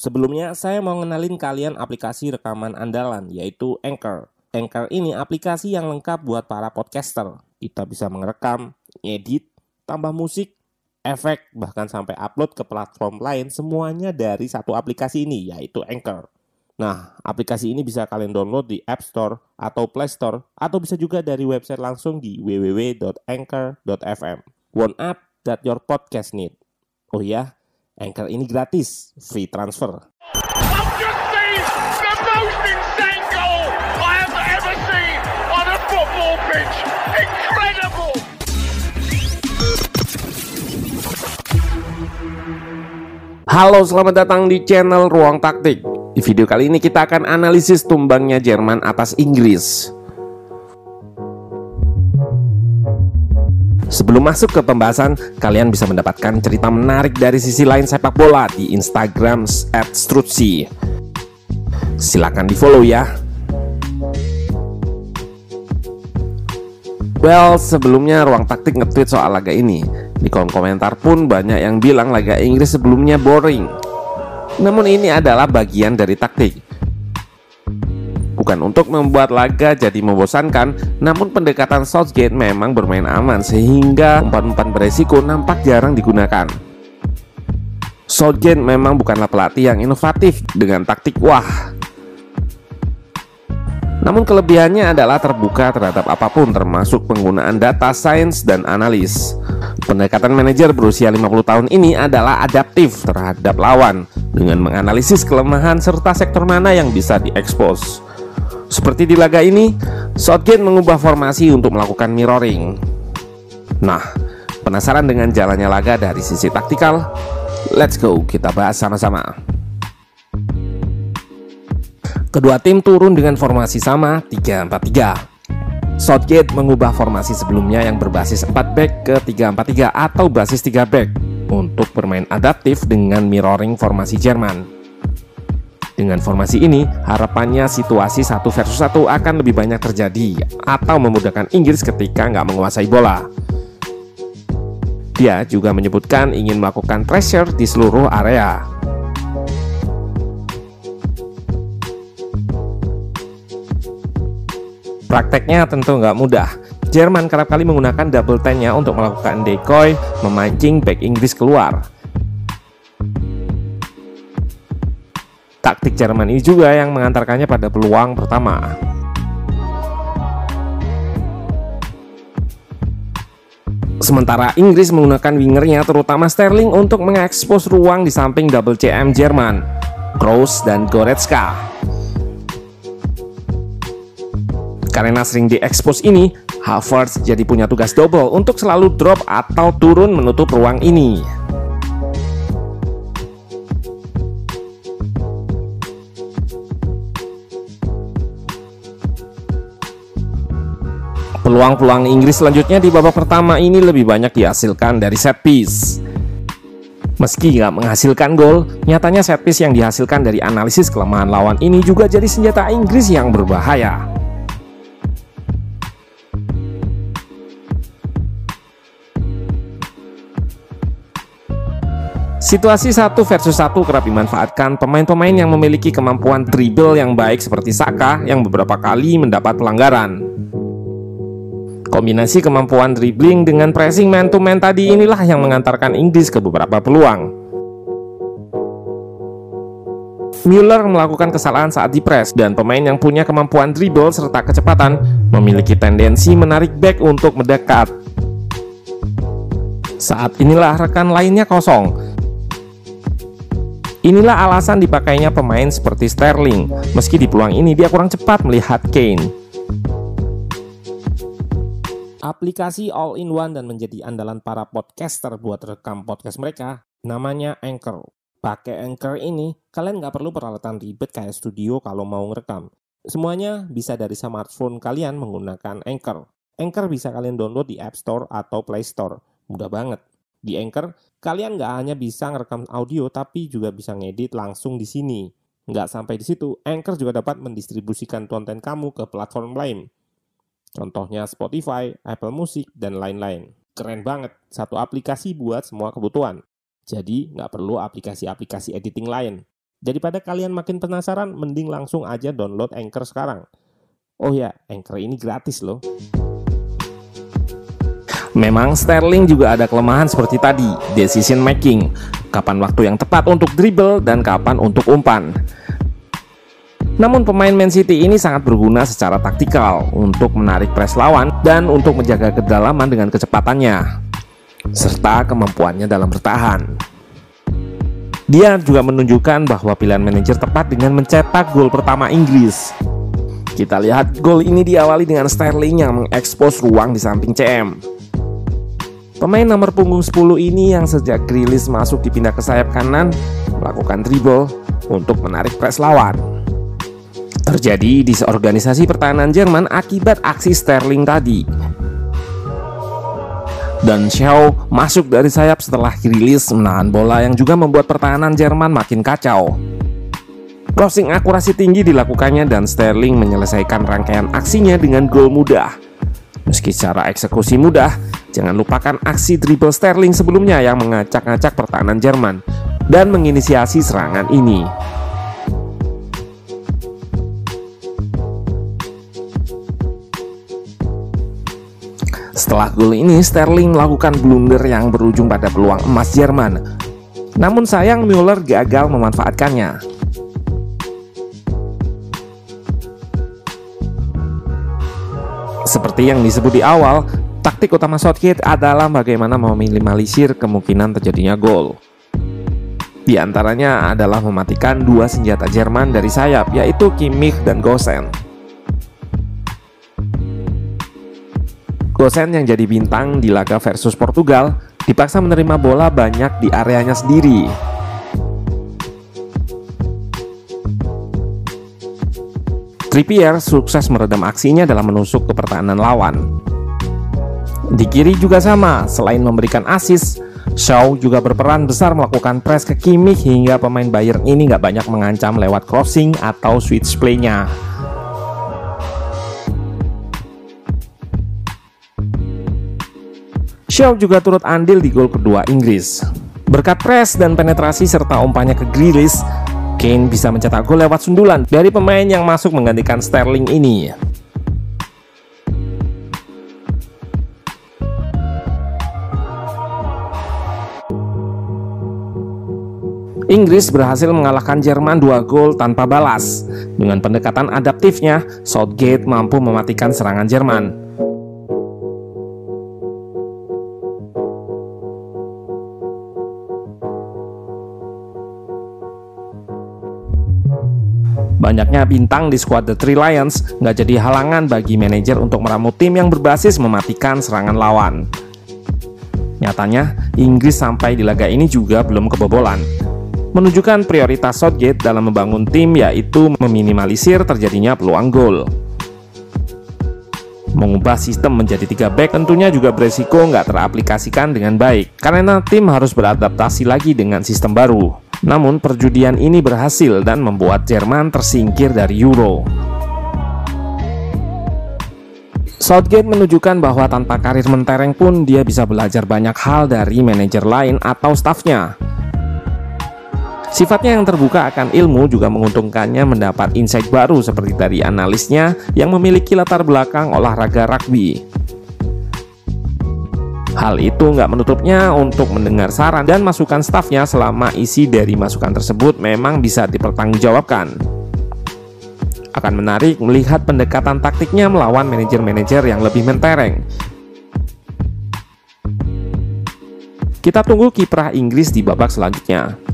Sebelumnya, saya mau ngenalin kalian aplikasi rekaman andalan, yaitu Anchor. Anchor ini aplikasi yang lengkap buat para podcaster. Kita bisa merekam, edit, tambah musik, efek, bahkan sampai upload ke platform lain semuanya dari satu aplikasi ini, yaitu Anchor. Nah, aplikasi ini bisa kalian download di App Store atau Play Store, atau bisa juga dari website langsung di www.anchor.fm. One app that your podcast need. Oh ya, Anchor ini gratis, free transfer. I've just seen the most insane goal I have ever seen on a football pitch. Incredible! Halo, selamat datang di channel Ruang Taktik. Di video kali ini kita akan analisis tumbangnya Jerman atas Inggris. Sebelum masuk ke pembahasan, kalian bisa mendapatkan cerita menarik dari sisi lain sepak bola di Instagram @strutsi. Silakan di follow ya. Well, sebelumnya ruang taktik nge-tweet soal laga ini. Di kolom komentar pun banyak yang bilang laga Inggris sebelumnya boring. Namun ini adalah bagian dari taktik bukan untuk membuat laga jadi membosankan, namun pendekatan Southgate memang bermain aman sehingga umpan-umpan beresiko nampak jarang digunakan. Southgate memang bukanlah pelatih yang inovatif dengan taktik wah. Namun kelebihannya adalah terbuka terhadap apa pun termasuk penggunaan data sains dan analis. Pendekatan manajer berusia 50 tahun ini adalah adaptif terhadap lawan dengan menganalisis kelemahan serta sektor mana yang bisa diekspos. Seperti di laga ini, Southgate mengubah formasi untuk melakukan mirroring. Nah, penasaran dengan jalannya laga dari sisi taktikal? Let's go, kita bahas sama-sama. Kedua tim turun dengan formasi sama 3-4-3. Southgate mengubah formasi sebelumnya yang berbasis 4 back ke 3-4-3 atau basis 3 back untuk bermain adaptif dengan mirroring formasi Jerman. Dengan formasi ini, harapannya situasi satu versus satu akan lebih banyak terjadi atau memudahkan Inggris ketika nggak menguasai bola. Dia juga menyebutkan ingin melakukan pressure di seluruh area. Prakteknya tentu nggak mudah. Jerman kerap kali menggunakan double ten-nya untuk melakukan decoy, memancing back Inggris keluar. Taktik Jerman ini juga yang mengantarkannya pada peluang pertama. Sementara Inggris menggunakan wingernya terutama Sterling untuk mengekspos ruang di samping double CM Jerman, Kroos dan Goretzka. Karena sering diekspos ini, Havertz jadi punya tugas double untuk selalu drop atau turun menutup ruang ini. Peluang-peluang Inggris selanjutnya di babak pertama ini lebih banyak dihasilkan dari set piece. Meski nggak menghasilkan gol, nyatanya set piece yang dihasilkan dari analisis kelemahan lawan ini juga jadi senjata Inggris yang berbahaya. Situasi satu versus satu kerap dimanfaatkan pemain-pemain yang memiliki kemampuan dribble yang baik seperti Saka yang beberapa kali mendapat pelanggaran. Kombinasi kemampuan dribbling dengan pressing man to man tadi inilah yang mengantarkan Inggris ke beberapa peluang. Müller melakukan kesalahan saat dipres dan pemain yang punya kemampuan dribble serta kecepatan memiliki tendensi menarik back untuk mendekat. Saat inilah rekan lainnya kosong. Inilah alasan dipakainya pemain seperti Sterling. Meski di peluang ini dia kurang cepat melihat Kane. Aplikasi all-in-one dan menjadi andalan para podcaster buat rekam podcast mereka, namanya Anchor. Pakai Anchor ini, kalian nggak perlu peralatan ribet kayak studio kalau mau ngerekam. Semuanya bisa dari smartphone kalian menggunakan Anchor. Anchor bisa kalian download di App Store atau Play Store. Mudah banget. Di Anchor, kalian nggak hanya bisa ngerekam audio, tapi juga bisa ngedit langsung di sini. Nggak sampai di situ, Anchor juga dapat mendistribusikan konten kamu ke platform lain. Contohnya Spotify, Apple Music, dan lain-lain. Keren banget, satu aplikasi buat semua kebutuhan. Jadi nggak perlu aplikasi-aplikasi editing lain. Daripada kalian makin penasaran, mending langsung aja download Anchor sekarang. Oh ya, Anchor ini gratis loh. Memang Sterling juga ada kelemahan seperti tadi, decision making. Kapan waktu yang tepat untuk dribble dan kapan untuk umpan. Namun pemain Man City ini sangat berguna secara taktikal untuk menarik press lawan dan untuk menjaga kedalaman dengan kecepatannya serta kemampuannya dalam bertahan. Dia juga menunjukkan bahwa pilihan manajer tepat dengan mencetak gol pertama Inggris. Kita lihat gol ini diawali dengan Sterling yang mengekspos ruang di samping CM. Pemain nomor punggung 10 ini yang sejak Grilis masuk dipindah ke sayap kanan melakukan dribble untuk menarik press lawan. Terjadi di organisasi pertahanan Jerman akibat aksi Sterling tadi dan Shaw masuk dari sayap setelah rilis menahan bola yang juga membuat pertahanan Jerman makin kacau. Crossing akurasi tinggi dilakukannya dan Sterling menyelesaikan rangkaian aksinya dengan gol mudah. Meski secara eksekusi mudah, jangan lupakan aksi dribble Sterling sebelumnya yang mengacak-ngacak pertahanan Jerman dan menginisiasi serangan ini. Setelah gol ini, Sterling melakukan blunder yang berujung pada peluang emas Jerman. Namun sayang Müller gagal memanfaatkannya. Seperti yang disebut di awal, taktik utama Southgate adalah bagaimana meminimalisir kemungkinan terjadinya gol. Di antaranya adalah mematikan dua senjata Jerman dari sayap, yaitu Kimmich dan Gosen. Gosen yang jadi bintang di laga versus Portugal dipaksa menerima bola banyak di areanya sendiri. Trippier sukses meredam aksinya dalam menusuk ke pertahanan lawan. Di kiri juga sama, selain memberikan assist, Shaw juga berperan besar melakukan press ke Kimmich hingga pemain Bayern ini nggak banyak mengancam lewat crossing atau switch play-nya. Shaw juga turut andil di gol kedua Inggris. Berkat press dan penetrasi serta umpannya ke Grealish, Kane bisa mencetak gol lewat sundulan dari pemain yang masuk menggantikan Sterling ini. Inggris berhasil mengalahkan Jerman dua gol tanpa balas. Dengan pendekatan adaptifnya, Southgate mampu mematikan serangan Jerman. Banyaknya bintang di skuad The Three Lions nggak jadi halangan bagi manajer untuk meramu tim yang berbasis mematikan serangan lawan. Nyatanya, Inggris sampai di laga ini juga belum kebobolan. Menunjukkan prioritas Southgate dalam membangun tim yaitu meminimalisir terjadinya peluang gol. Mengubah sistem menjadi tiga back tentunya juga beresiko nggak teraplikasikan dengan baik, karena tim harus beradaptasi lagi dengan sistem baru. Namun perjudian ini berhasil dan membuat Jerman tersingkir dari Euro. Southgate menunjukkan bahwa tanpa karir mentereng pun dia bisa belajar banyak hal dari manajer lain atau stafnya. Sifatnya yang terbuka akan ilmu juga menguntungkannya mendapat insight baru seperti dari analisnya yang memiliki latar belakang olahraga rugby. Hal itu nggak menutupnya untuk mendengar saran dan masukan stafnya selama isi dari masukan tersebut memang bisa dipertanggungjawabkan. Akan menarik melihat pendekatan taktiknya melawan manajer-manajer yang lebih mentereng. Kita tunggu kiprah Inggris di babak selanjutnya.